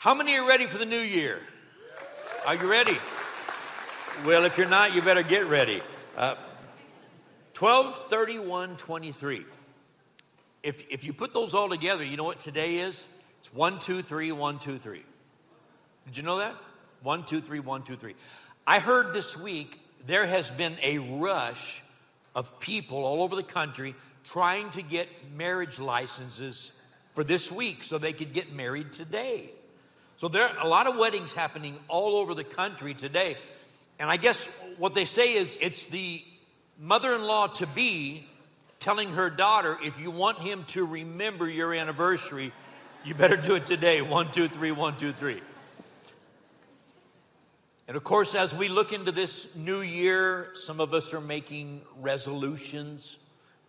How many are ready for the new year? Are you ready? Well, if you're not, you better get ready. Uh, 12 31 23. If, if you put those all together, you know what today is? It's 1, 2, 3, 1, 2, 3. Did you know that? 1, 2, 3, 1, 2, 3. I heard this week there has been a rush of people all over the country trying to get marriage licenses for this week so they could get married today. So there are a lot of weddings happening all over the country today. And I guess what they say is it's the mother in law to be telling her daughter, if you want him to remember your anniversary, you better do it today. One, two, three, one, two, three. And of course, as we look into this new year, some of us are making resolutions,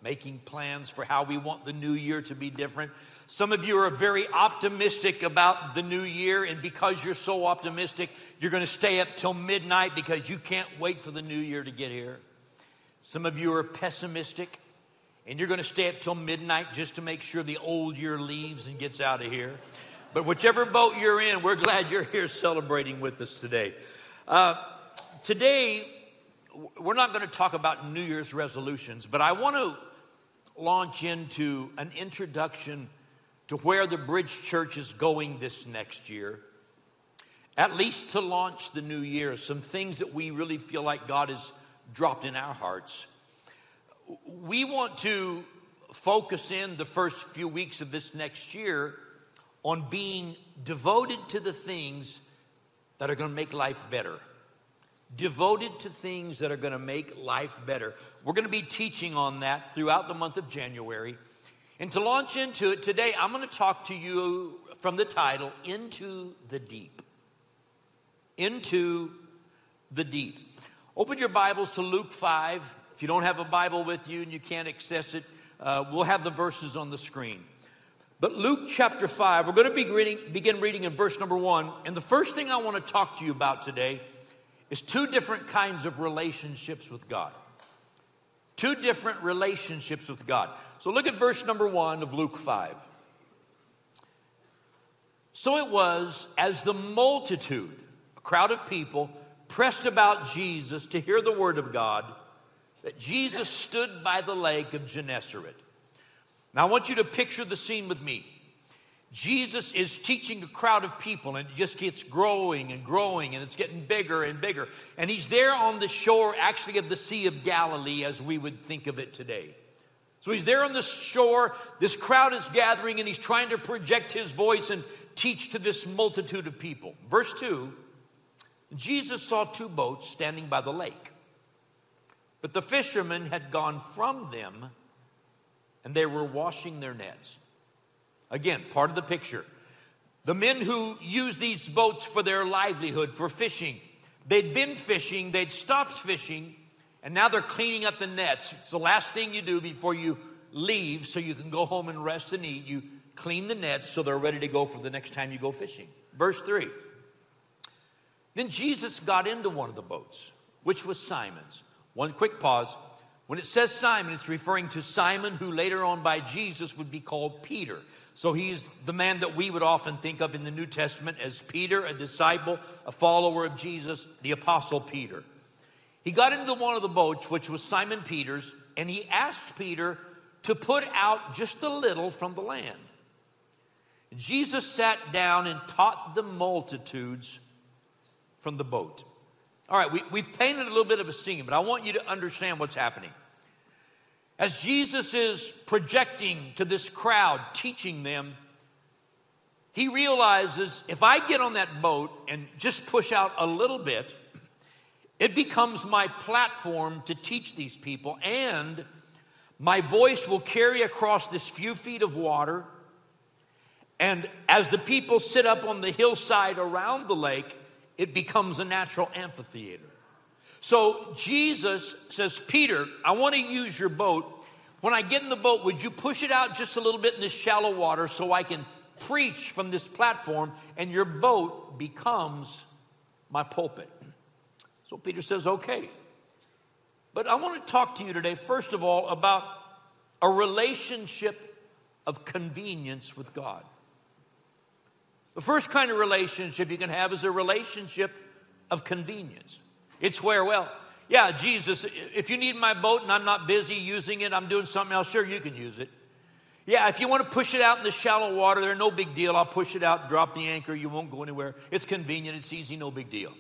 making plans for how we want the new year to be different. Some of you are very optimistic about the new year, and because you're so optimistic, you're going to stay up till midnight because you can't wait for the new year to get here. Some of you are pessimistic, and you're going to stay up till midnight just to make sure the old year leaves and gets out of here. But whichever boat you're in, we're glad you're here celebrating with us today. Uh, today, we're not going to talk about New Year's resolutions, but I want to launch into an introduction to where the Bridge Church is going this next year, at least to launch the new year, some things that we really feel like God has dropped in our hearts. We want to focus in the first few weeks of this next year on being devoted to the things that are going to make life better. Devoted to things that are going to make life better. We're going to be teaching on that throughout the month of January. And to launch into it today, I'm going to talk to you from the title, Into the Deep. Into the Deep. Open your Bibles to Luke 5. If you don't have a Bible with you and you can't access it, uh, we'll have the verses on the screen. But Luke chapter 5, we're going to be reading, begin reading in verse number 1. And the first thing I want to talk to you about today is two different kinds of relationships with God. Two different relationships with God. So look at verse number one of Luke 5. So it was as the multitude, a crowd of people, pressed about Jesus to hear the word of God, that Jesus stood by the lake of Gennesaret. Now I want you to picture the scene with me. Jesus is teaching a crowd of people and it just gets growing and growing and it's getting bigger and bigger. And he's there on the shore, actually, of the Sea of Galilee as we would think of it today. So he's there on the shore. This crowd is gathering and he's trying to project his voice and teach to this multitude of people. Verse 2 Jesus saw two boats standing by the lake, but the fishermen had gone from them and they were washing their nets. Again, part of the picture. The men who use these boats for their livelihood, for fishing, they'd been fishing, they'd stopped fishing, and now they're cleaning up the nets. It's the last thing you do before you leave so you can go home and rest and eat. You clean the nets so they're ready to go for the next time you go fishing. Verse 3. Then Jesus got into one of the boats, which was Simon's. One quick pause. When it says Simon, it's referring to Simon, who later on by Jesus would be called Peter. So he's the man that we would often think of in the New Testament as Peter, a disciple, a follower of Jesus, the Apostle Peter. He got into one of the boats, which was Simon Peter's, and he asked Peter to put out just a little from the land. Jesus sat down and taught the multitudes from the boat. All right, we, we've painted a little bit of a scene, but I want you to understand what's happening. As Jesus is projecting to this crowd, teaching them, he realizes if I get on that boat and just push out a little bit, it becomes my platform to teach these people, and my voice will carry across this few feet of water. And as the people sit up on the hillside around the lake, it becomes a natural amphitheater. So Jesus says, Peter, I want to use your boat. When I get in the boat, would you push it out just a little bit in this shallow water so I can preach from this platform and your boat becomes my pulpit? So Peter says, okay. But I want to talk to you today, first of all, about a relationship of convenience with God. The first kind of relationship you can have is a relationship of convenience. It's where, well, yeah, Jesus, if you need my boat and I'm not busy using it, I'm doing something else, sure, you can use it. Yeah, if you want to push it out in the shallow water, there, no big deal. I'll push it out, drop the anchor, you won't go anywhere. It's convenient, it's easy, no big deal.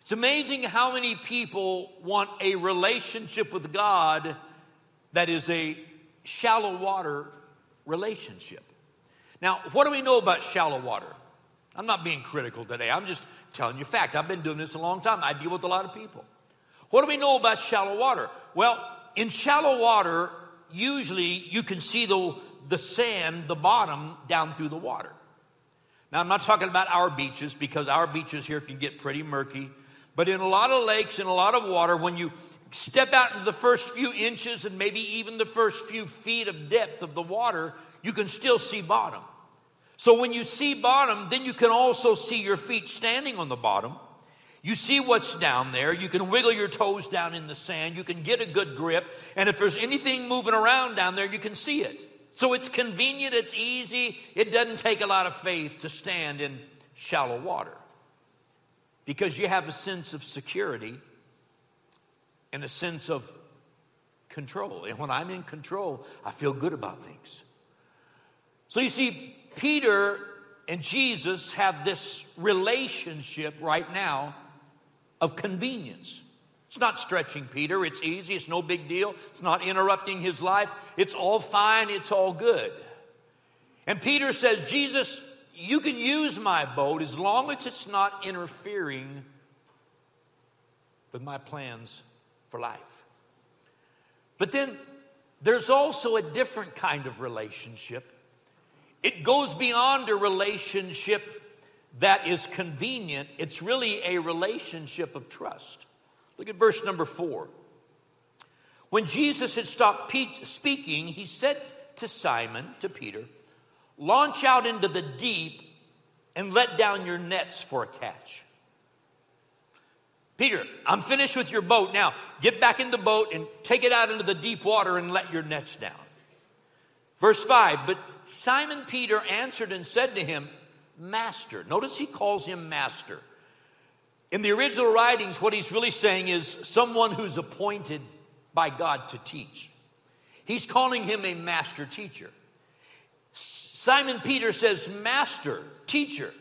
It's amazing how many people want a relationship with God that is a shallow water relationship. Now, what do we know about shallow water? I'm not being critical today. I'm just telling you fact. I've been doing this a long time. I deal with a lot of people. What do we know about shallow water? Well, in shallow water, usually you can see the, the sand, the bottom, down through the water. Now, I'm not talking about our beaches because our beaches here can get pretty murky. But in a lot of lakes, in a lot of water, when you step out into the first few inches and maybe even the first few feet of depth of the water, you can still see bottom. So when you see bottom, then you can also see your feet standing on the bottom. You see what's down there. You can wiggle your toes down in the sand. You can get a good grip. And if there's anything moving around down there, you can see it. So it's convenient, it's easy. It doesn't take a lot of faith to stand in shallow water because you have a sense of security and a sense of control. And when I'm in control, I feel good about things. So you see, Peter and Jesus have this relationship right now of convenience. It's not stretching Peter, it's easy, it's no big deal, it's not interrupting his life, it's all fine, it's all good. And Peter says, Jesus, you can use my boat as long as it's not interfering with my plans for life. But then there's also a different kind of relationship it goes beyond a relationship that is convenient, it's really a relationship of trust. Look at verse number four. When Jesus had stopped speaking, he said to Simon, to Peter, Launch out into the deep and let down your nets for a catch. Peter, I'm finished with your boat. Now get back in the boat and take it out into the deep water and let your nets down. Verse 5 But Simon Peter answered and said to him, Master. Notice he calls him Master. In the original writings, what he's really saying is someone who's appointed by God to teach. He's calling him a master teacher. Simon Peter says, Master, teacher,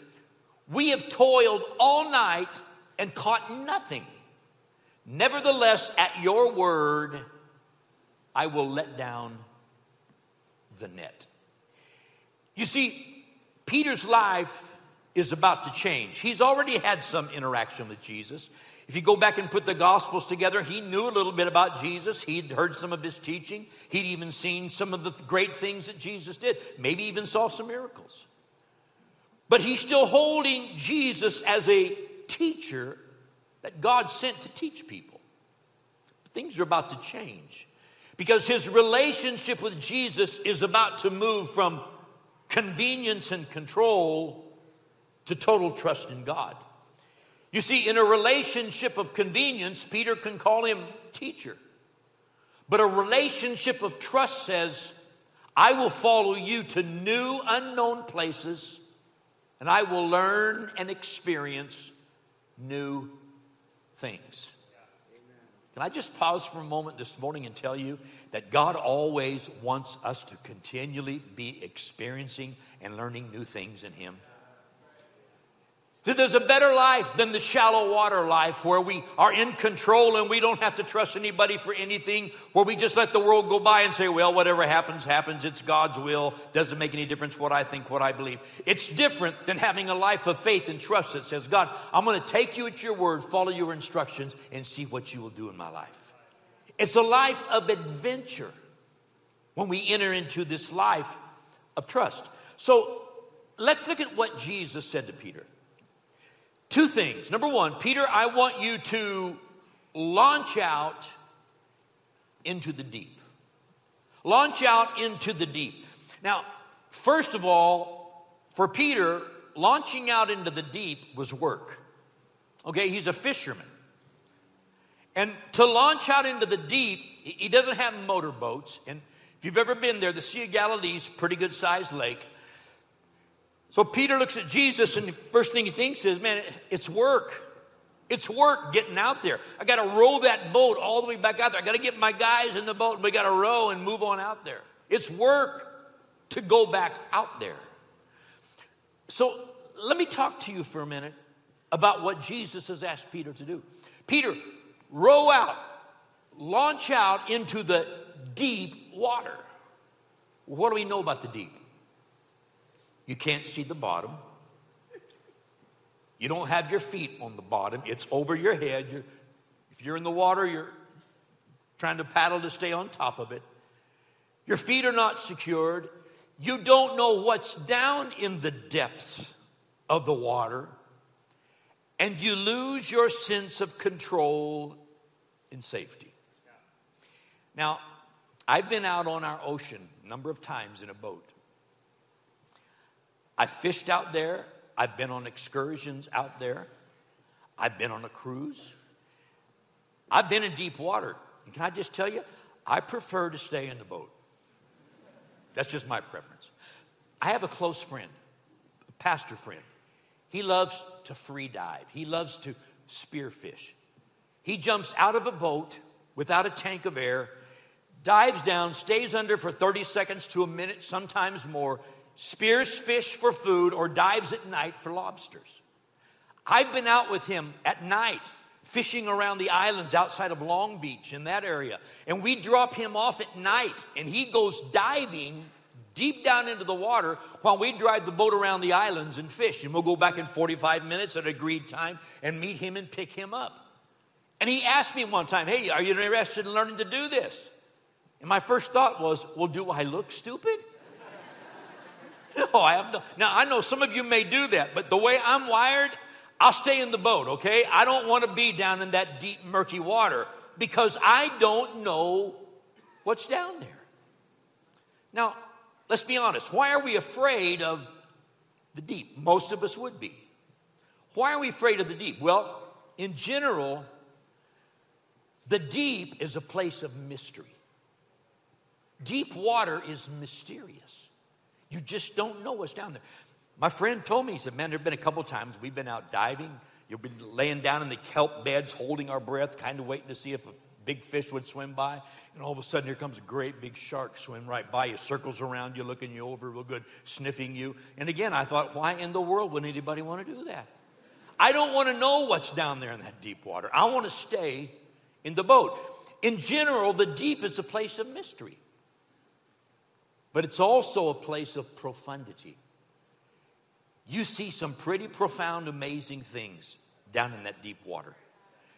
we have toiled all night and caught nothing. Nevertheless, at your word, I will let down the net. You see, Peter's life is about to change. He's already had some interaction with Jesus. If you go back and put the Gospels together, he knew a little bit about Jesus. He'd heard some of his teaching. He'd even seen some of the great things that Jesus did, maybe even saw some miracles. But he's still holding Jesus as a teacher that God sent to teach people. Things are about to change because his relationship with Jesus is about to move from convenience and control to total trust in God. You see, in a relationship of convenience, Peter can call him teacher. But a relationship of trust says, I will follow you to new, unknown places, and I will learn and experience new things. Can I just pause for a moment this morning and tell you that God always wants us to continually be experiencing and learning new things in Him? So there's a better life than the shallow water life where we are in control and we don't have to trust anybody for anything, where we just let the world go by and say, well, whatever happens, happens. It's God's will. Doesn't make any difference what I think, what I believe. It's different than having a life of faith and trust that says, God, I'm going to take you at your word, follow your instructions, and see what you will do in my life. It's a life of adventure when we enter into this life of trust. So let's look at what Jesus said to Peter. Two things. Number one, Peter, I want you to launch out into the deep. Launch out into the deep. Now, first of all, for Peter, launching out into the deep was work. Okay, he's a fisherman. And to launch out into the deep, he doesn't have motorboats. And if you've ever been there, the Sea of Galilee is pretty good sized lake. So Peter looks at Jesus, and the first thing he thinks is, man, it's work. It's work getting out there. I got to row that boat all the way back out there. I got to get my guys in the boat, and we got to row and move on out there. It's work to go back out there. So let me talk to you for a minute about what Jesus has asked Peter to do. Peter, row out, launch out into the deep water. What do we know about the deep? You can't see the bottom. You don't have your feet on the bottom, it's over your head. You're, if you're in the water, you're trying to paddle to stay on top of it. Your feet are not secured. You don't know what's down in the depths of the water. And you lose your sense of control and safety. Now, I've been out on our ocean a number of times in a boat. I fished out there. I've been on excursions out there. I've been on a cruise. I've been in deep water. And can I just tell you, I prefer to stay in the boat. That's just my preference. I have a close friend, a pastor friend. He loves to free dive, he loves to spearfish. He jumps out of a boat without a tank of air, dives down, stays under for 30 seconds to a minute, sometimes more, spears fish for food, or dives at night for lobsters. I've been out with him at night fishing around the islands outside of Long Beach in that area. And we drop him off at night and he goes diving deep down into the water while we drive the boat around the islands and fish. And we'll go back in 45 minutes at agreed time and meet him and pick him up. And he asked me one time, Hey, are you interested in learning to do this? And my first thought was, Well, do I look stupid? no, I have no. Now, I know some of you may do that, but the way I'm wired, I'll stay in the boat, okay? I don't want to be down in that deep, murky water because I don't know what's down there. Now, let's be honest. Why are we afraid of the deep? Most of us would be. Why are we afraid of the deep? Well, in general, the deep is a place of mystery. Deep water is mysterious. You just don't know what's down there. My friend told me, he said, Man, there have been a couple times we've been out diving. You've been laying down in the kelp beds, holding our breath, kind of waiting to see if a big fish would swim by. And all of a sudden, here comes a great big shark swim right by you, circles around you, looking you over real good, sniffing you. And again, I thought, why in the world would anybody want to do that? I don't want to know what's down there in that deep water. I want to stay in the boat. In general, the deep is a place of mystery, but it's also a place of profundity you see some pretty profound, amazing things down in that deep water.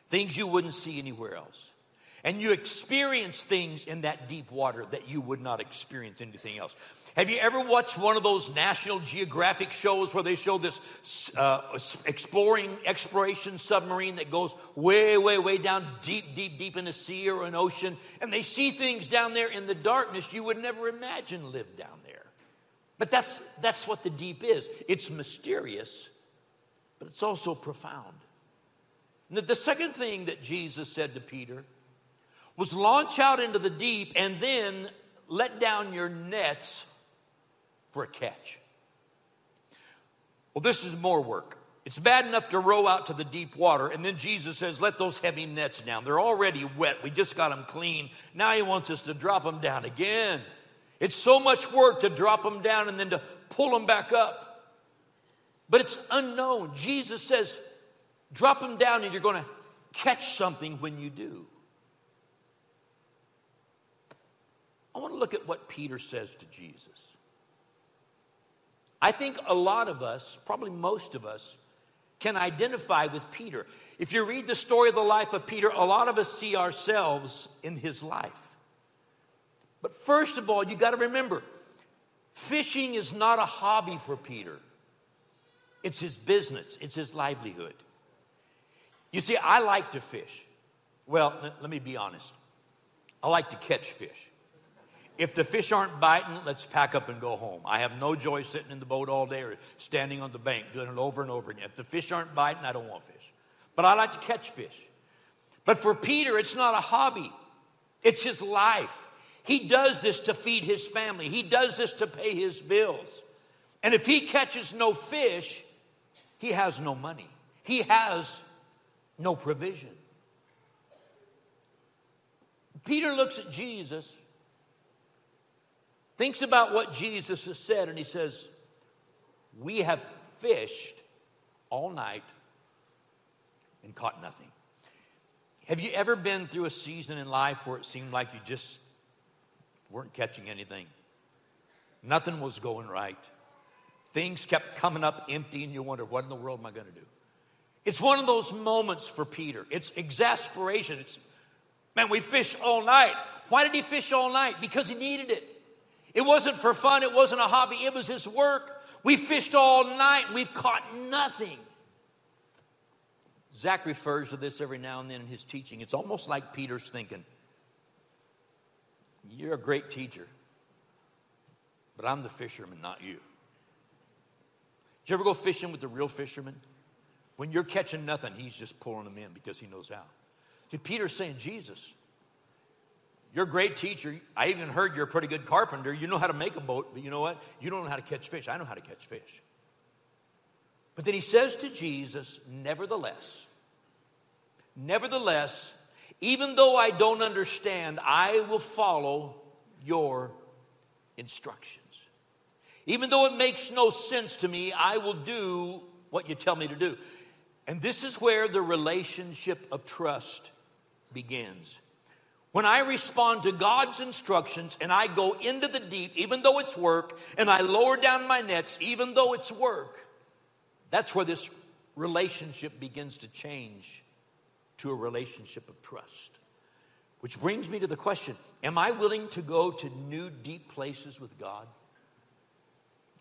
Things you wouldn't see anywhere else. And you experience things in that deep water that you would not experience anything else. Have you ever watched one of those National Geographic shows where they show this uh, exploring exploration submarine that goes way, way, way down deep, deep, deep in the sea or an ocean, and they see things down there in the darkness you would never imagine lived down there? But that's, that's what the deep is it's mysterious, but it's also profound. And the second thing that Jesus said to Peter was launch out into the deep and then let down your nets for a catch. Well, this is more work. It's bad enough to row out to the deep water, and then Jesus says, Let those heavy nets down. They're already wet. We just got them clean. Now he wants us to drop them down again. It's so much work to drop them down and then to pull them back up. But it's unknown. Jesus says, drop them down and you're going to catch something when you do. I want to look at what Peter says to Jesus. I think a lot of us, probably most of us, can identify with Peter. If you read the story of the life of Peter, a lot of us see ourselves in his life. But first of all, you got to remember fishing is not a hobby for Peter, it's his business, it's his livelihood. You see, I like to fish. Well, let me be honest. I like to catch fish. If the fish aren't biting, let's pack up and go home. I have no joy sitting in the boat all day or standing on the bank doing it over and over again. If the fish aren't biting, I don't want fish. But I like to catch fish. But for Peter, it's not a hobby, it's his life. He does this to feed his family, he does this to pay his bills. And if he catches no fish, he has no money. He has no provision. Peter looks at Jesus, thinks about what Jesus has said, and he says, We have fished all night and caught nothing. Have you ever been through a season in life where it seemed like you just weren't catching anything? Nothing was going right. Things kept coming up empty, and you wonder, what in the world am I going to do? It's one of those moments for Peter. It's exasperation. It's, man, we fished all night. Why did he fish all night? Because he needed it. It wasn't for fun, it wasn't a hobby, it was his work. We fished all night, we've caught nothing. Zach refers to this every now and then in his teaching. It's almost like Peter's thinking, You're a great teacher, but I'm the fisherman, not you. Did you ever go fishing with the real fisherman? When you're catching nothing, he's just pulling them in because he knows how. See, Peter's saying, Jesus, you're a great teacher. I even heard you're a pretty good carpenter. You know how to make a boat, but you know what? You don't know how to catch fish. I know how to catch fish. But then he says to Jesus, Nevertheless, nevertheless, even though I don't understand, I will follow your instructions. Even though it makes no sense to me, I will do what you tell me to do. And this is where the relationship of trust begins. When I respond to God's instructions and I go into the deep, even though it's work, and I lower down my nets, even though it's work, that's where this relationship begins to change to a relationship of trust. Which brings me to the question Am I willing to go to new deep places with God?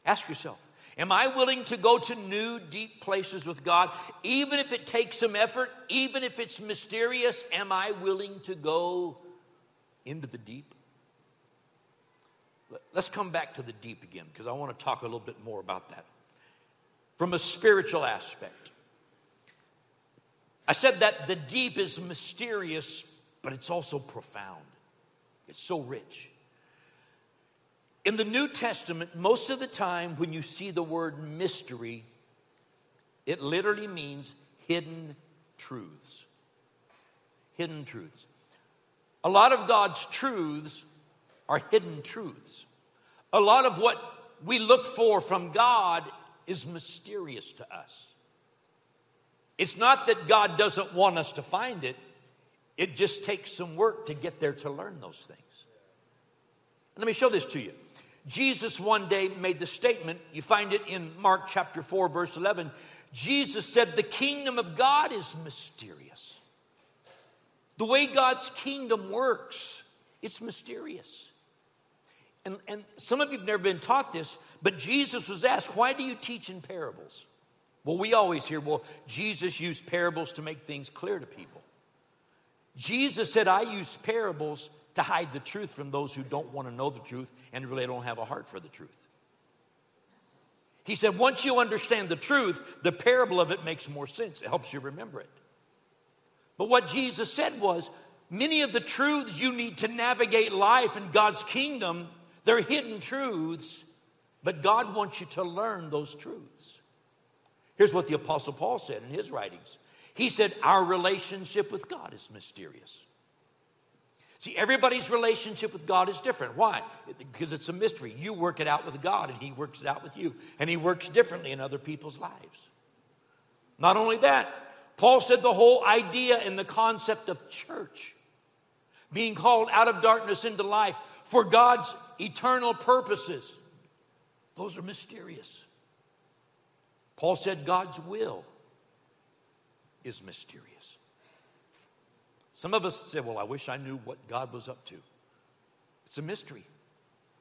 Ask yourself Am I willing to go to new deep places with God, even if it takes some effort, even if it's mysterious? Am I willing to go into the deep? Let's come back to the deep again because I want to talk a little bit more about that from a spiritual aspect. I said that the deep is mysterious, but it's also profound. It's so rich. In the New Testament, most of the time when you see the word mystery, it literally means hidden truths. Hidden truths. A lot of God's truths are hidden truths. A lot of what we look for from God is mysterious to us. It's not that God doesn't want us to find it, it just takes some work to get there to learn those things. Let me show this to you. Jesus one day made the statement, you find it in Mark chapter 4, verse 11. Jesus said, The kingdom of God is mysterious. The way God's kingdom works, it's mysterious. And, and some of you have never been taught this, but Jesus was asked, Why do you teach in parables? Well, we always hear, well, Jesus used parables to make things clear to people. Jesus said, I use parables to hide the truth from those who don't want to know the truth and really don't have a heart for the truth. He said, once you understand the truth, the parable of it makes more sense. It helps you remember it. But what Jesus said was, many of the truths you need to navigate life in God's kingdom, they're hidden truths, but God wants you to learn those truths. Here's what the Apostle Paul said in his writings He said, Our relationship with God is mysterious. See, everybody's relationship with God is different. Why? Because it's a mystery. You work it out with God, and He works it out with you. And He works differently in other people's lives. Not only that, Paul said the whole idea and the concept of church, being called out of darkness into life for God's eternal purposes, those are mysterious. Paul said God's will is mysterious. Some of us say, Well, I wish I knew what God was up to. It's a mystery.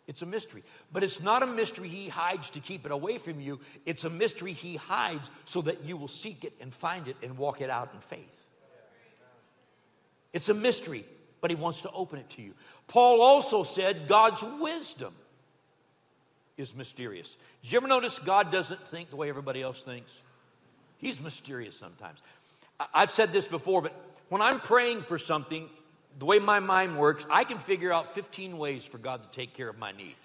It's a mystery. But it's not a mystery he hides to keep it away from you. It's a mystery he hides so that you will seek it and find it and walk it out in faith. It's a mystery, but he wants to open it to you. Paul also said God's wisdom is mysterious. Did you ever notice God doesn't think the way everybody else thinks? He's mysterious sometimes. I've said this before, but when I'm praying for something, the way my mind works, I can figure out 15 ways for God to take care of my need.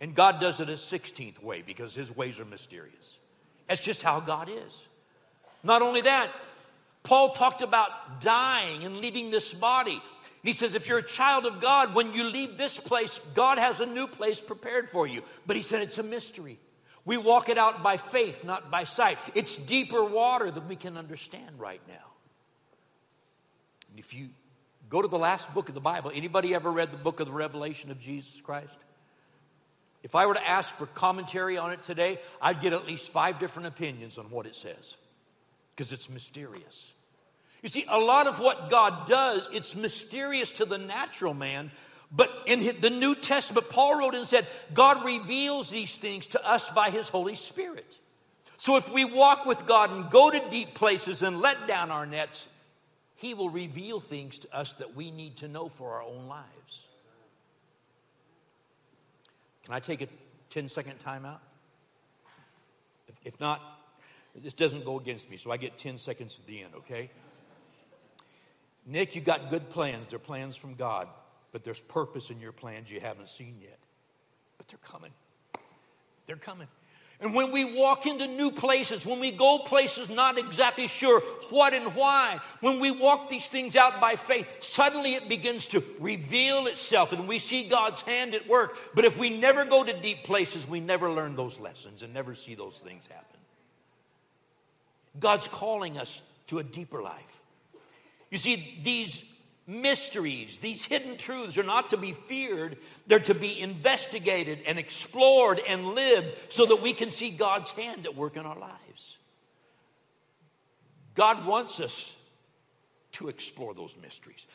And God does it a 16th way because his ways are mysterious. That's just how God is. Not only that, Paul talked about dying and leaving this body. He says, if you're a child of God, when you leave this place, God has a new place prepared for you. But he said it's a mystery. We walk it out by faith, not by sight. It's deeper water than we can understand right now. And if you go to the last book of the Bible, anybody ever read the book of the Revelation of Jesus Christ? If I were to ask for commentary on it today, I'd get at least five different opinions on what it says because it's mysterious. You see, a lot of what God does, it's mysterious to the natural man. But in the New Testament, Paul wrote and said, God reveals these things to us by his Holy Spirit. So if we walk with God and go to deep places and let down our nets, he will reveal things to us that we need to know for our own lives. Can I take a 10 second timeout? If, if not, this doesn't go against me, so I get 10 seconds at the end, okay? Nick, you got good plans. They're plans from God, but there's purpose in your plans you haven't seen yet. But they're coming. They're coming. And when we walk into new places, when we go places not exactly sure what and why, when we walk these things out by faith, suddenly it begins to reveal itself and we see God's hand at work. But if we never go to deep places, we never learn those lessons and never see those things happen. God's calling us to a deeper life. You see, these mysteries, these hidden truths are not to be feared, they're to be investigated and explored and lived so that we can see God's hand at work in our lives. God wants us to explore those mysteries.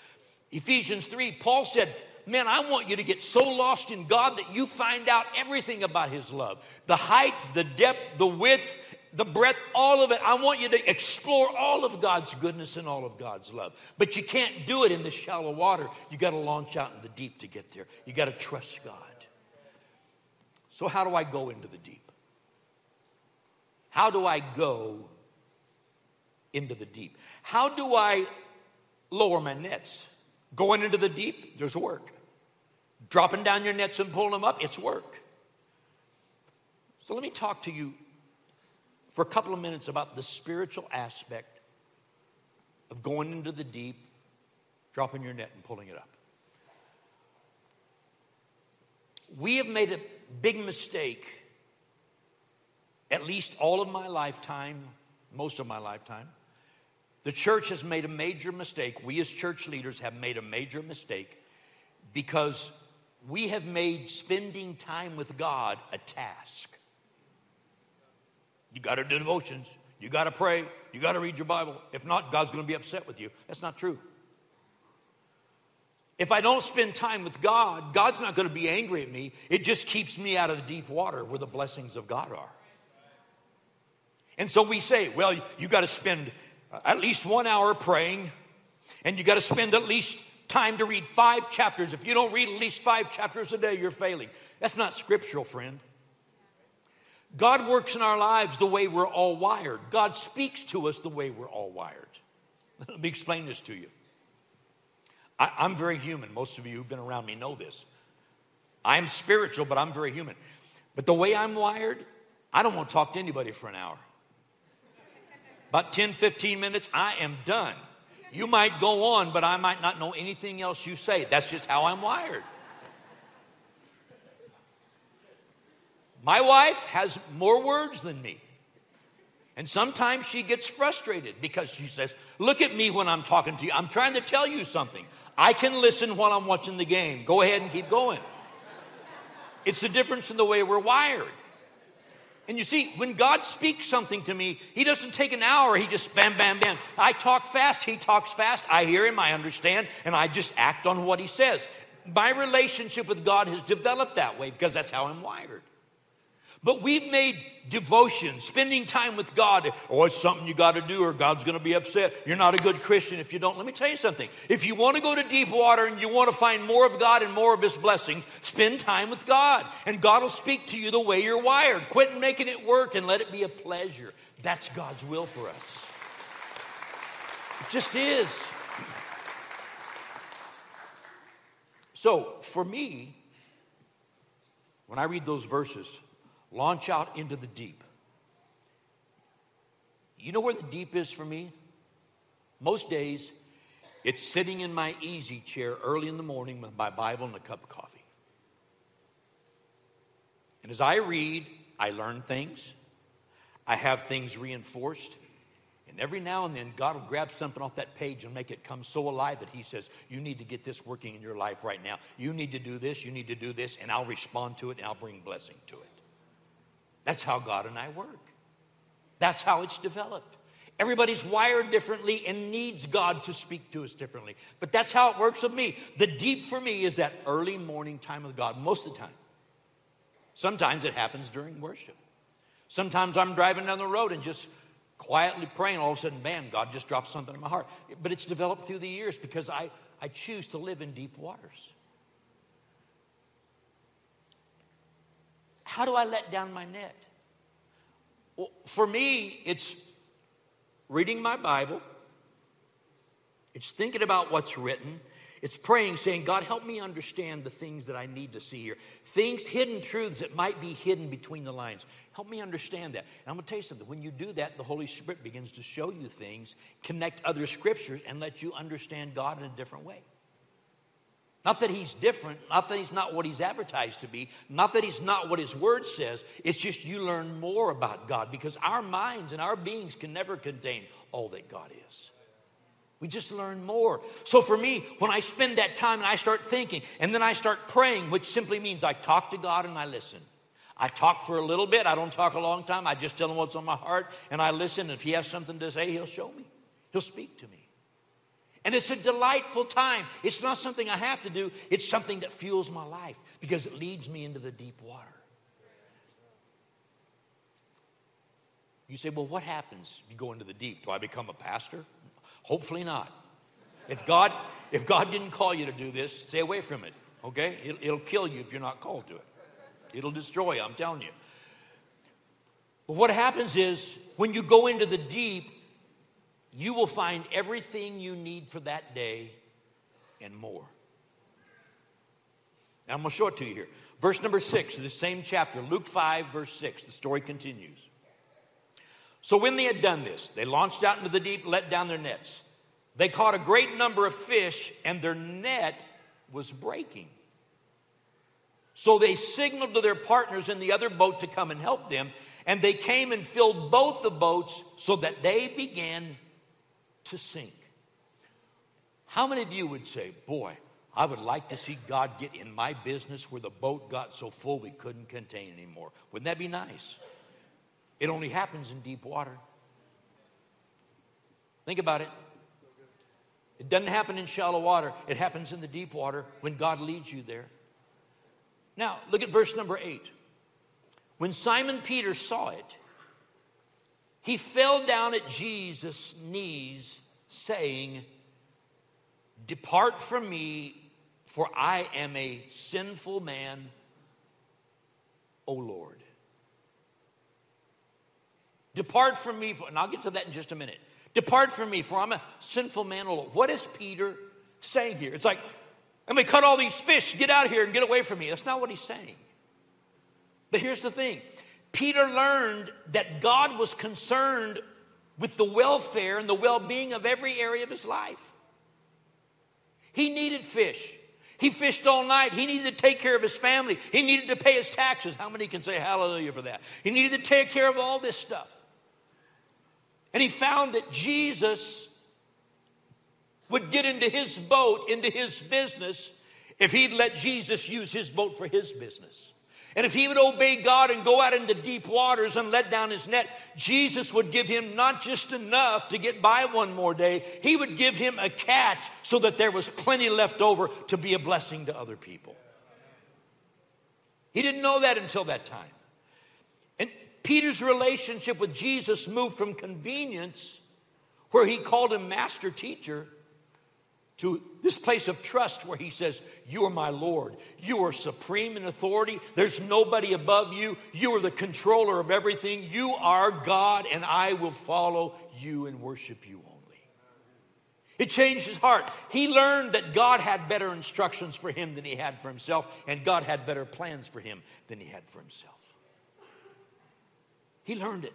Ephesians 3, Paul said, Man, I want you to get so lost in God that you find out everything about His love the height, the depth, the width, the breadth, all of it. I want you to explore all of God's goodness and all of God's love. But you can't do it in the shallow water. You got to launch out in the deep to get there. You got to trust God. So, how do I go into the deep? How do I go into the deep? How do I lower my nets? Going into the deep, there's work. Dropping down your nets and pulling them up, it's work. So let me talk to you for a couple of minutes about the spiritual aspect of going into the deep, dropping your net and pulling it up. We have made a big mistake, at least all of my lifetime, most of my lifetime. The church has made a major mistake. We, as church leaders, have made a major mistake because we have made spending time with God a task. You got to do devotions. You got to pray. You got to read your Bible. If not, God's going to be upset with you. That's not true. If I don't spend time with God, God's not going to be angry at me. It just keeps me out of the deep water where the blessings of God are. And so we say, well, you got to spend at least one hour praying, and you got to spend at least time to read five chapters. If you don't read at least five chapters a day, you're failing. That's not scriptural, friend. God works in our lives the way we're all wired. God speaks to us the way we're all wired. Let me explain this to you. I, am very human. Most of you who've been around me know this. I'm spiritual, but I'm very human. But the way I'm wired, I don't want to talk to anybody for an hour. About 10, 15 minutes, I am done. You might go on, but I might not know anything else you say. That's just how I'm wired. My wife has more words than me. And sometimes she gets frustrated because she says, Look at me when I'm talking to you. I'm trying to tell you something. I can listen while I'm watching the game. Go ahead and keep going. It's the difference in the way we're wired. And you see, when God speaks something to me, He doesn't take an hour, He just bam, bam, bam. I talk fast, He talks fast. I hear Him, I understand, and I just act on what He says. My relationship with God has developed that way because that's how I'm wired. But we've made devotion, spending time with God, oh, it's something you got to do or God's going to be upset. You're not a good Christian if you don't. Let me tell you something. If you want to go to deep water and you want to find more of God and more of His blessings, spend time with God. And God will speak to you the way you're wired. Quit making it work and let it be a pleasure. That's God's will for us. It just is. So, for me, when I read those verses, launch out into the deep. You know where the deep is for me? Most days, it's sitting in my easy chair early in the morning with my Bible and a cup of coffee. And as I read, I learn things, I have things reinforced. And every now and then, God will grab something off that page and make it come so alive that He says, You need to get this working in your life right now. You need to do this, you need to do this, and I'll respond to it and I'll bring blessing to it. That's how God and I work. That's how it's developed. Everybody's wired differently and needs God to speak to us differently. But that's how it works with me. The deep for me is that early morning time with God, most of the time. Sometimes it happens during worship. Sometimes I'm driving down the road and just quietly praying, all of a sudden, man, God just drops something in my heart. But it's developed through the years because I, I choose to live in deep waters. How do I let down my net? Well, for me, it's reading my Bible, it's thinking about what's written, it's praying, saying, God, help me understand the things that I need to see here. Things, hidden truths that might be hidden between the lines. Help me understand that. And I'm going to tell you something. When you do that, the Holy Spirit begins to show you things, connect other scriptures, and let you understand God in a different way. Not that he's different, not that he's not what he's advertised to be, not that he's not what his word says. It's just you learn more about God because our minds and our beings can never contain all that God is. We just learn more. So for me, when I spend that time and I start thinking and then I start praying, which simply means I talk to God and I listen. I talk for a little bit. I don't talk a long time. I just tell him what's on my heart and I listen. If he has something to say, he'll show me. He'll speak to me. And it's a delightful time. It's not something I have to do, it's something that fuels my life because it leads me into the deep water. You say, well, what happens if you go into the deep? Do I become a pastor? Hopefully not. If God, if God didn't call you to do this, stay away from it. Okay? It'll, it'll kill you if you're not called to it. It'll destroy you, I'm telling you. But what happens is when you go into the deep, you will find everything you need for that day and more. And I'm going to show it to you here. Verse number six of the same chapter, Luke 5, verse 6. The story continues. So when they had done this, they launched out into the deep, let down their nets. They caught a great number of fish, and their net was breaking. So they signaled to their partners in the other boat to come and help them, and they came and filled both the boats so that they began to sink. How many of you would say, Boy, I would like to see God get in my business where the boat got so full we couldn't contain anymore? Wouldn't that be nice? It only happens in deep water. Think about it. It doesn't happen in shallow water, it happens in the deep water when God leads you there. Now, look at verse number eight. When Simon Peter saw it, he fell down at Jesus' knees, saying, Depart from me, for I am a sinful man, O Lord. Depart from me, and I'll get to that in just a minute. Depart from me, for I'm a sinful man, O Lord. What is Peter saying here? It's like, I'm going to cut all these fish, get out of here and get away from me. That's not what he's saying. But here's the thing Peter learned that God was concerned with the welfare and the well being of every area of his life. He needed fish. He fished all night. He needed to take care of his family. He needed to pay his taxes. How many can say hallelujah for that? He needed to take care of all this stuff. And he found that Jesus would get into his boat, into his business, if he'd let Jesus use his boat for his business. And if he would obey God and go out into deep waters and let down his net, Jesus would give him not just enough to get by one more day, he would give him a catch so that there was plenty left over to be a blessing to other people. He didn't know that until that time. And Peter's relationship with Jesus moved from convenience, where he called him master teacher, to this place of trust where he says, You are my Lord. You are supreme in authority. There's nobody above you. You are the controller of everything. You are God, and I will follow you and worship you only. It changed his heart. He learned that God had better instructions for him than he had for himself, and God had better plans for him than he had for himself. He learned it.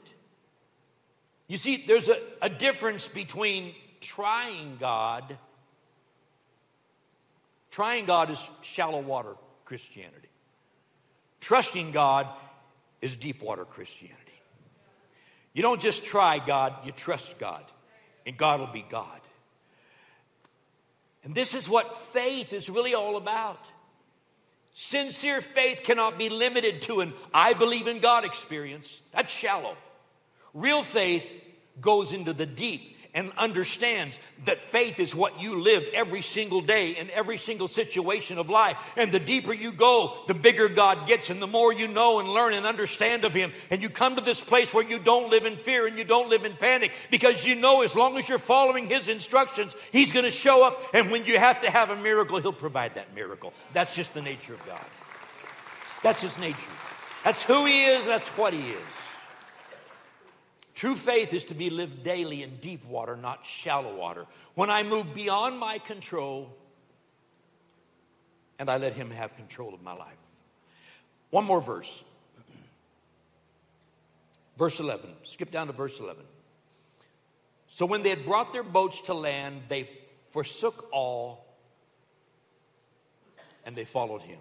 You see, there's a, a difference between trying God. Trying God is shallow water Christianity. Trusting God is deep water Christianity. You don't just try God, you trust God, and God will be God. And this is what faith is really all about. Sincere faith cannot be limited to an I believe in God experience. That's shallow. Real faith goes into the deep and understands that faith is what you live every single day in every single situation of life. And the deeper you go, the bigger God gets, and the more you know and learn and understand of Him. And you come to this place where you don't live in fear and you don't live in panic because you know as long as you're following His instructions, He's going to show up. And when you have to have a miracle, He'll provide that miracle. That's just the nature of God. That's His nature. That's who He is, that's what He is. True faith is to be lived daily in deep water, not shallow water. When I move beyond my control and I let Him have control of my life. One more verse. Verse 11. Skip down to verse 11. So when they had brought their boats to land, they forsook all and they followed Him.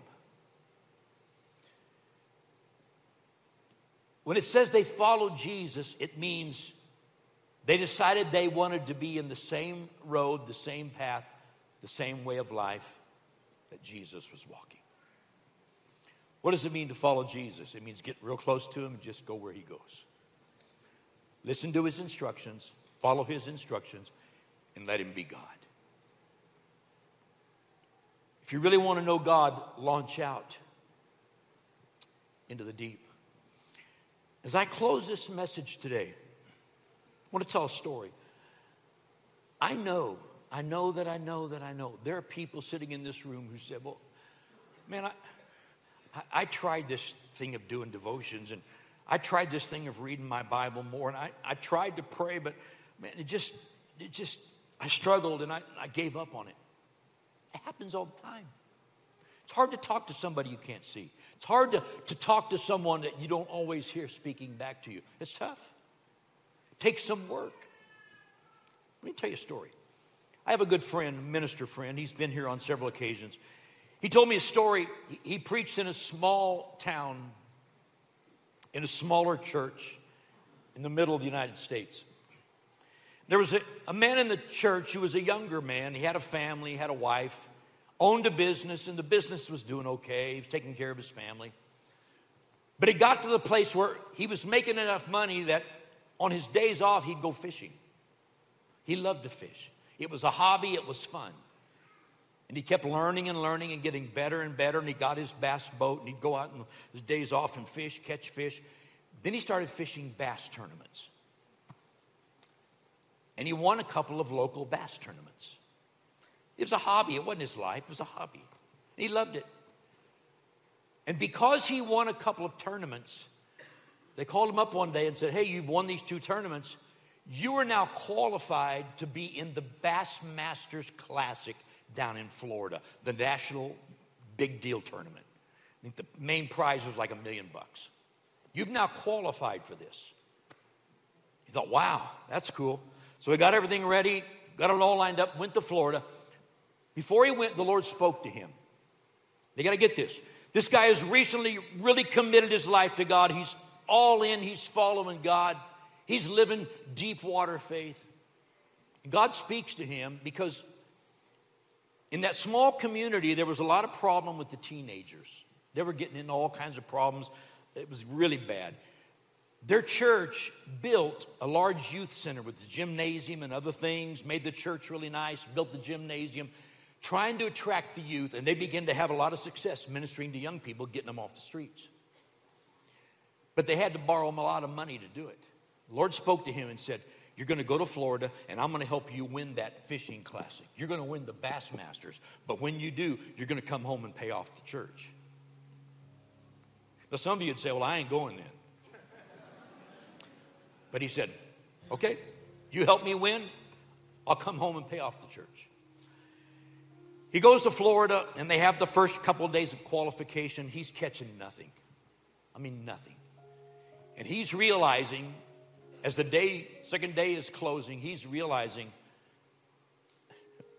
When it says they followed Jesus, it means they decided they wanted to be in the same road, the same path, the same way of life that Jesus was walking. What does it mean to follow Jesus? It means get real close to him and just go where he goes. Listen to his instructions, follow his instructions, and let him be God. If you really want to know God, launch out into the deep. As I close this message today, I want to tell a story. I know, I know that I know that I know. There are people sitting in this room who said, Well, man, I, I, tried this thing of doing devotions and I tried this thing of reading my Bible more and I, I tried to pray, but man, it just, it just, I struggled and I, I gave up on it. It happens all the time. It's hard to talk to somebody you can't see. It's hard to, to talk to someone that you don't always hear speaking back to you. It's tough. It takes some work. Let me tell you a story. I have a good friend, minister friend. He's been here on several occasions. He told me a story. He preached in a small town, in a smaller church in the middle of the United States. There was a, a man in the church who was a younger man. He had a family, he had a wife owned a business, and the business was doing okay. He was taking care of his family. But it got to the place where he was making enough money that on his days off, he'd go fishing. He loved to fish. It was a hobby, it was fun. And he kept learning and learning and getting better and better. And he got his bass boat and he'd go out on his days off and fish, catch fish. Then he started fishing bass tournaments. And he won a couple of local bass tournaments. It was a hobby. It wasn't his life, it was a hobby. And he loved it. And because he won a couple of tournaments, they called him up one day and said, Hey, you've won these two tournaments. You are now qualified to be in the Bassmasters Classic down in Florida, the national big deal tournament. I think the main prize was like a million bucks. You've now qualified for this. He thought, wow, that's cool. So he got everything ready, got it all lined up, went to Florida. Before he went, the Lord spoke to him. They got to get this. This guy has recently really committed his life to God. He's all in, he's following God, he's living deep water faith. God speaks to him because in that small community, there was a lot of problem with the teenagers. They were getting into all kinds of problems. It was really bad. Their church built a large youth center with the gymnasium and other things, made the church really nice, built the gymnasium, trying to attract the youth, and they begin to have a lot of success ministering to young people, getting them off the streets. But they had to borrow them a lot of money to do it. The Lord spoke to him and said, You're going to go to Florida, and I'm going to help you win that fishing classic. You're going to win the Bassmasters. But when you do, you're going to come home and pay off the church. Now, some of you would say, Well, I ain't going then. But he said, Okay, you help me win, I'll come home and pay off the church. He goes to Florida, and they have the first couple of days of qualification. He's catching nothing. I mean, nothing. And he's realizing, as the day, second day is closing, he's realizing,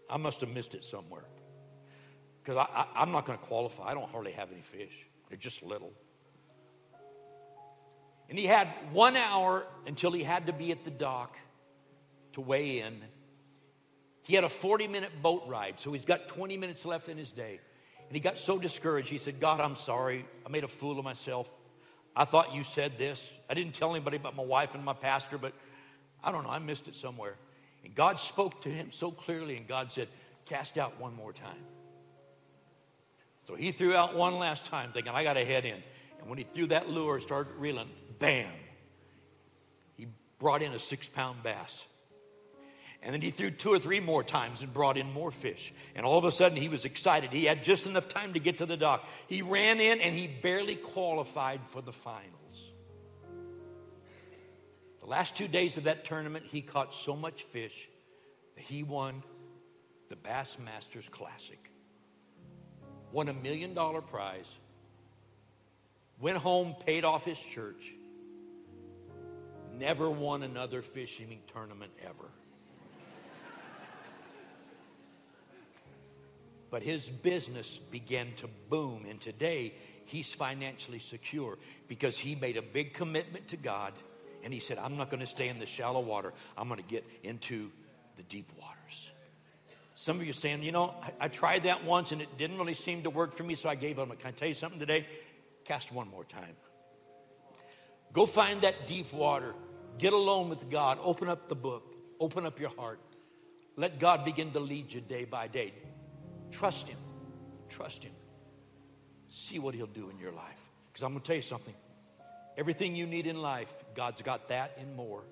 I must have missed it somewhere. Because I, I, I'm not going to qualify. I don't hardly have any fish, they're just little. And he had one hour until he had to be at the dock to weigh in. He had a 40 minute boat ride, so he's got 20 minutes left in his day. And he got so discouraged, he said, God, I'm sorry. I made a fool of myself. I thought you said this. I didn't tell anybody but my wife and my pastor, but I don't know, I missed it somewhere. And God spoke to him so clearly, and God said, Cast out one more time. So he threw out one last time, thinking, I got to head in. And when he threw that lure, started reeling, bam, he brought in a six pound bass. And then he threw two or three more times and brought in more fish. And all of a sudden, he was excited. He had just enough time to get to the dock. He ran in and he barely qualified for the finals. The last two days of that tournament, he caught so much fish that he won the Bassmasters Classic. Won a million dollar prize. Went home, paid off his church. Never won another fishing tournament ever. But his business began to boom, and today he's financially secure because he made a big commitment to God and he said, I'm not going to stay in the shallow water, I'm going to get into the deep waters. Some of you are saying, you know, I, I, tried that once and it didn't really seem to work for me, so I gave up. Can I tell you something today? Cast one more time. Go find that deep water. Get alone with God. Open up the book. Open up your heart. Let God begin to lead you day by day. Trust Him. Trust Him. See what He'll do in your life. Because I'm going to tell you something. Everything you need in life, God's got that and more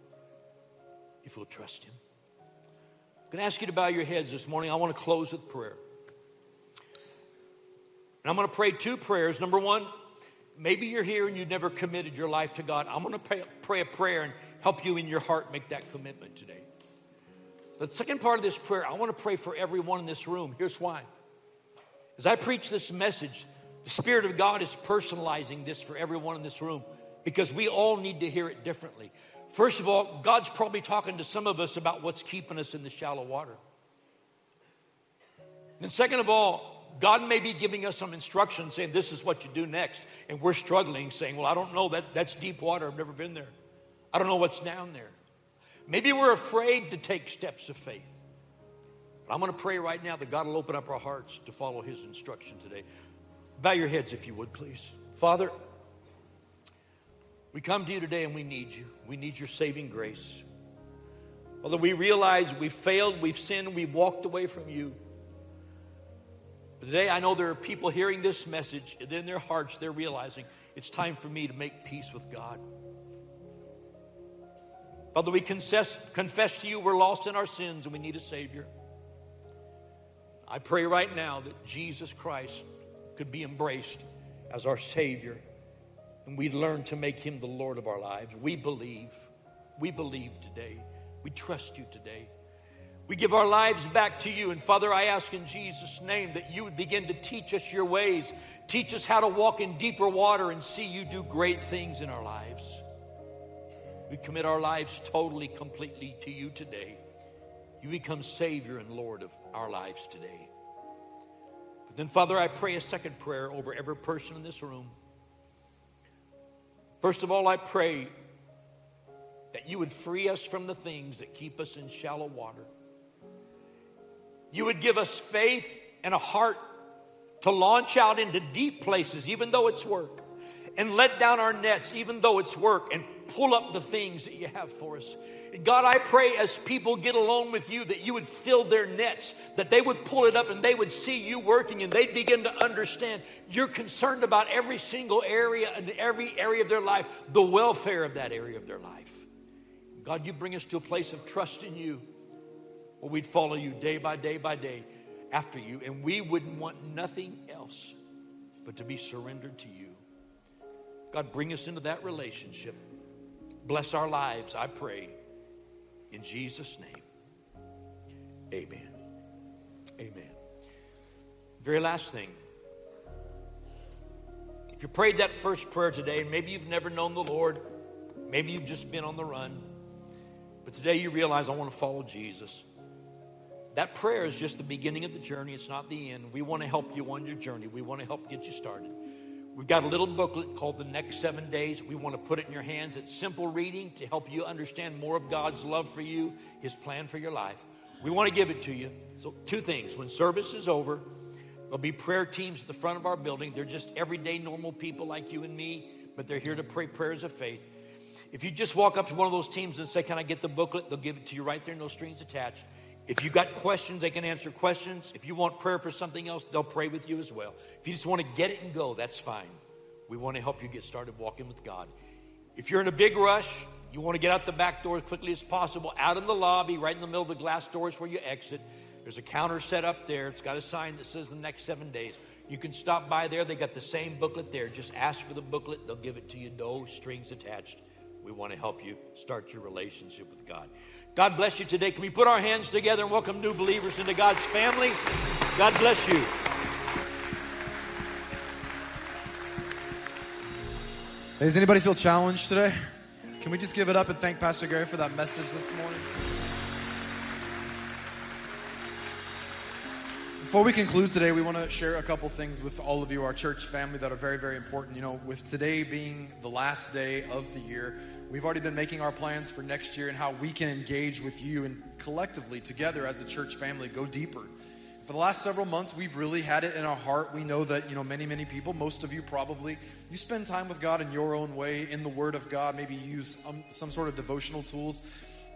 if we'll trust Him. I'm going to ask you to bow your heads this morning. I want to close with prayer. And I'm going to pray two prayers. Number one, maybe you're here and you've never committed your life to God. I'm going to pray, pray a prayer and help you in your heart make that commitment today. The second part of this prayer, I want to pray for everyone in this room. Here's why. As I preach this message, the Spirit of God is personalizing this for everyone in this room because we all need to hear it differently. First of all, God's probably talking to some of us about what's keeping us in the shallow water. And second of all, God may be giving us some instructions saying, This is what you do next. And we're struggling, saying, Well, I don't know. That, that's deep water. I've never been there. I don't know what's down there. Maybe we're afraid to take steps of faith. But I'm going to pray right now that God will open up our hearts to follow His instruction today. Bow your heads if you would, please. Father, we come to you today and we need you. We need your saving grace. Father, we realize we've failed, we've sinned, we've walked away from you. But today I know there are people hearing this message, and in their hearts they're realizing it's time for me to make peace with God. Father, we confess, confess to you we're lost in our sins and we need a Savior. I pray right now that Jesus Christ could be embraced as our Savior and we learn to make Him the Lord of our lives. We believe. We believe today. We trust you today. We give our lives back to you. And Father, I ask in Jesus' name that you would begin to teach us your ways, teach us how to walk in deeper water and see you do great things in our lives. We commit our lives totally, completely to you today. You become Savior and Lord of our lives today. But then, Father, I pray a second prayer over every person in this room. First of all, I pray that you would free us from the things that keep us in shallow water. You would give us faith and a heart to launch out into deep places, even though it's work, and let down our nets, even though it's work, and pull up the things that you have for us. God, I pray as people get alone with you that you would fill their nets, that they would pull it up and they would see you working and they'd begin to understand you're concerned about every single area and every area of their life, the welfare of that area of their life. God, you bring us to a place of trust in you where we'd follow you day by day by day after you, and we wouldn't want nothing else but to be surrendered to you. God, bring us into that relationship. Bless our lives, I pray. In Jesus' name. Amen. Amen. Very last thing. If you prayed that first prayer today, and maybe you've never known the Lord, maybe you've just been on the run, but today you realize I want to follow Jesus. That prayer is just the beginning of the journey, it's not the end. We want to help you on your journey, we want to help get you started. We've got a little booklet called The Next Seven Days. We want to put it in your hands. It's simple reading to help you understand more of God's love for you, His plan for your life. We want to give it to you. So, two things. When service is over, there'll be prayer teams at the front of our building. They're just everyday, normal people like you and me, but they're here to pray prayers of faith. If you just walk up to one of those teams and say, Can I get the booklet? They'll give it to you right there, no strings attached. If you got questions, they can answer questions. If you want prayer for something else, they'll pray with you as well. If you just want to get it and go, that's fine. We want to help you get started walking with God. If you're in a big rush, you want to get out the back door as quickly as possible, out in the lobby, right in the middle of the glass doors where you exit. There's a counter set up there. It's got a sign that says the next seven days. You can stop by there. They got the same booklet there. Just ask for the booklet. They'll give it to you. No strings attached. We want to help you start your relationship with God. God bless you today. Can we put our hands together and welcome new believers into God's family? God bless you. Does anybody feel challenged today? Can we just give it up and thank Pastor Gary for that message this morning? Before we conclude today, we want to share a couple things with all of you, our church family, that are very, very important. You know, with today being the last day of the year, we've already been making our plans for next year and how we can engage with you and collectively, together as a church family, go deeper. For the last several months, we've really had it in our heart. We know that, you know, many, many people, most of you probably, you spend time with God in your own way, in the Word of God, maybe use um, some sort of devotional tools.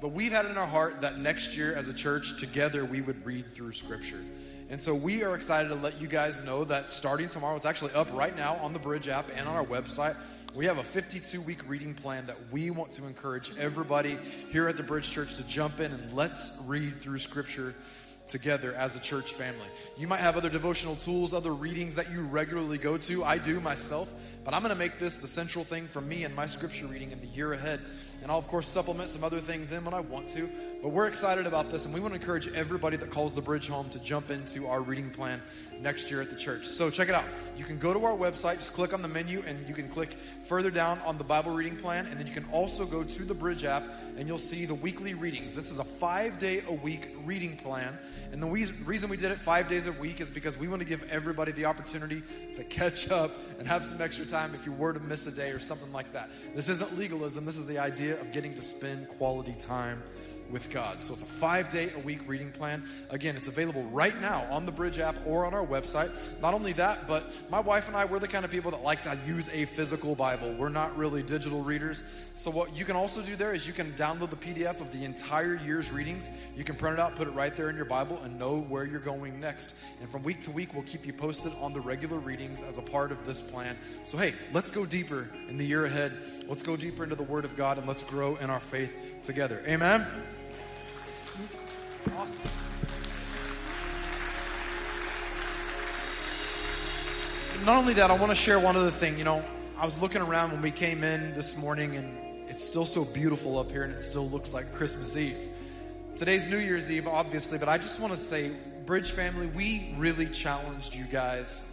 But we've had it in our heart that next year as a church, together, we would read through Scripture. And so we are excited to let you guys know that starting tomorrow, it's actually up right now on the Bridge app and on our website. We have a 52 week reading plan that we want to encourage everybody here at the Bridge Church to jump in and let's read through Scripture together as a church family. You might have other devotional tools, other readings that you regularly go to. I do myself, but I'm going to make this the central thing for me and my scripture reading in the year ahead. And I'll, of course, supplement some other things in when I want to. But we're excited about this, and we want to encourage everybody that calls the bridge home to jump into our reading plan next year at the church. So check it out. You can go to our website, just click on the menu, and you can click further down on the Bible reading plan. And then you can also go to the Bridge app, and you'll see the weekly readings. This is a five day a week reading plan. And the reason we did it five days a week is because we want to give everybody the opportunity to catch up and have some extra time if you were to miss a day or something like that. This isn't legalism, this is the idea of getting to spend quality time with God. So it's a five day a week reading plan. Again, it's available right now on the Bridge app or on our website. Not only that, but my wife and I, we're the kind of people that like to use a physical Bible. We're not really digital readers. So what you can also do there is you can download the PDF of the entire year's readings. You can print it out, put it right there in your Bible, and know where you're going next. And from week to week, we'll keep you posted on the regular readings as a part of this plan. So hey, let's go deeper in the year ahead. Let's go deeper into the Word of God and let's grow in our faith together. Amen. Awesome. Not only that, I want to share one other thing. You know, I was looking around when we came in this morning, and it's still so beautiful up here, and it still looks like Christmas Eve. Today's New Year's Eve, obviously, but I just want to say, Bridge family, we really challenged you guys,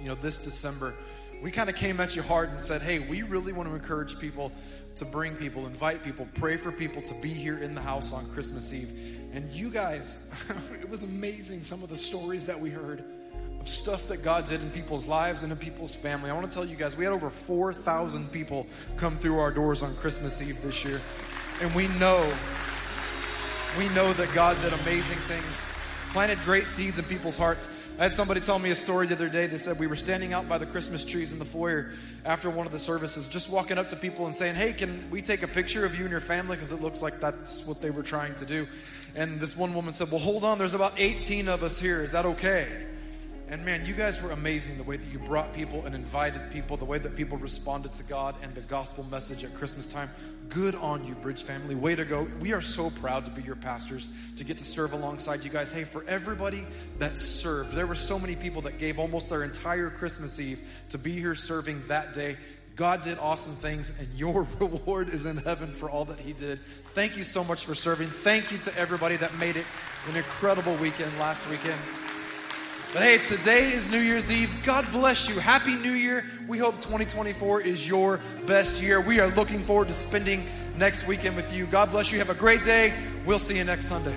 you know, this December. We kind of came at you hard and said, hey, we really want to encourage people to bring people, invite people, pray for people to be here in the house on Christmas Eve. And you guys, it was amazing some of the stories that we heard of stuff that God did in people's lives and in people's family. I want to tell you guys, we had over 4,000 people come through our doors on Christmas Eve this year. And we know, we know that God did amazing things, planted great seeds in people's hearts. I had somebody tell me a story the other day. They said we were standing out by the Christmas trees in the foyer after one of the services, just walking up to people and saying, Hey, can we take a picture of you and your family? Because it looks like that's what they were trying to do. And this one woman said, Well, hold on, there's about 18 of us here. Is that okay? And man, you guys were amazing the way that you brought people and invited people, the way that people responded to God and the gospel message at Christmas time. Good on you, Bridge family. Way to go. We are so proud to be your pastors, to get to serve alongside you guys. Hey, for everybody that served, there were so many people that gave almost their entire Christmas Eve to be here serving that day God did awesome things, and your reward is in heaven for all that He did. Thank you so much for serving. Thank you to everybody that made it an incredible weekend last weekend. But hey, today is New Year's Eve. God bless you. Happy New Year. We hope 2024 is your best year. We are looking forward to spending next weekend with you. God bless you. Have a great day. We'll see you next Sunday.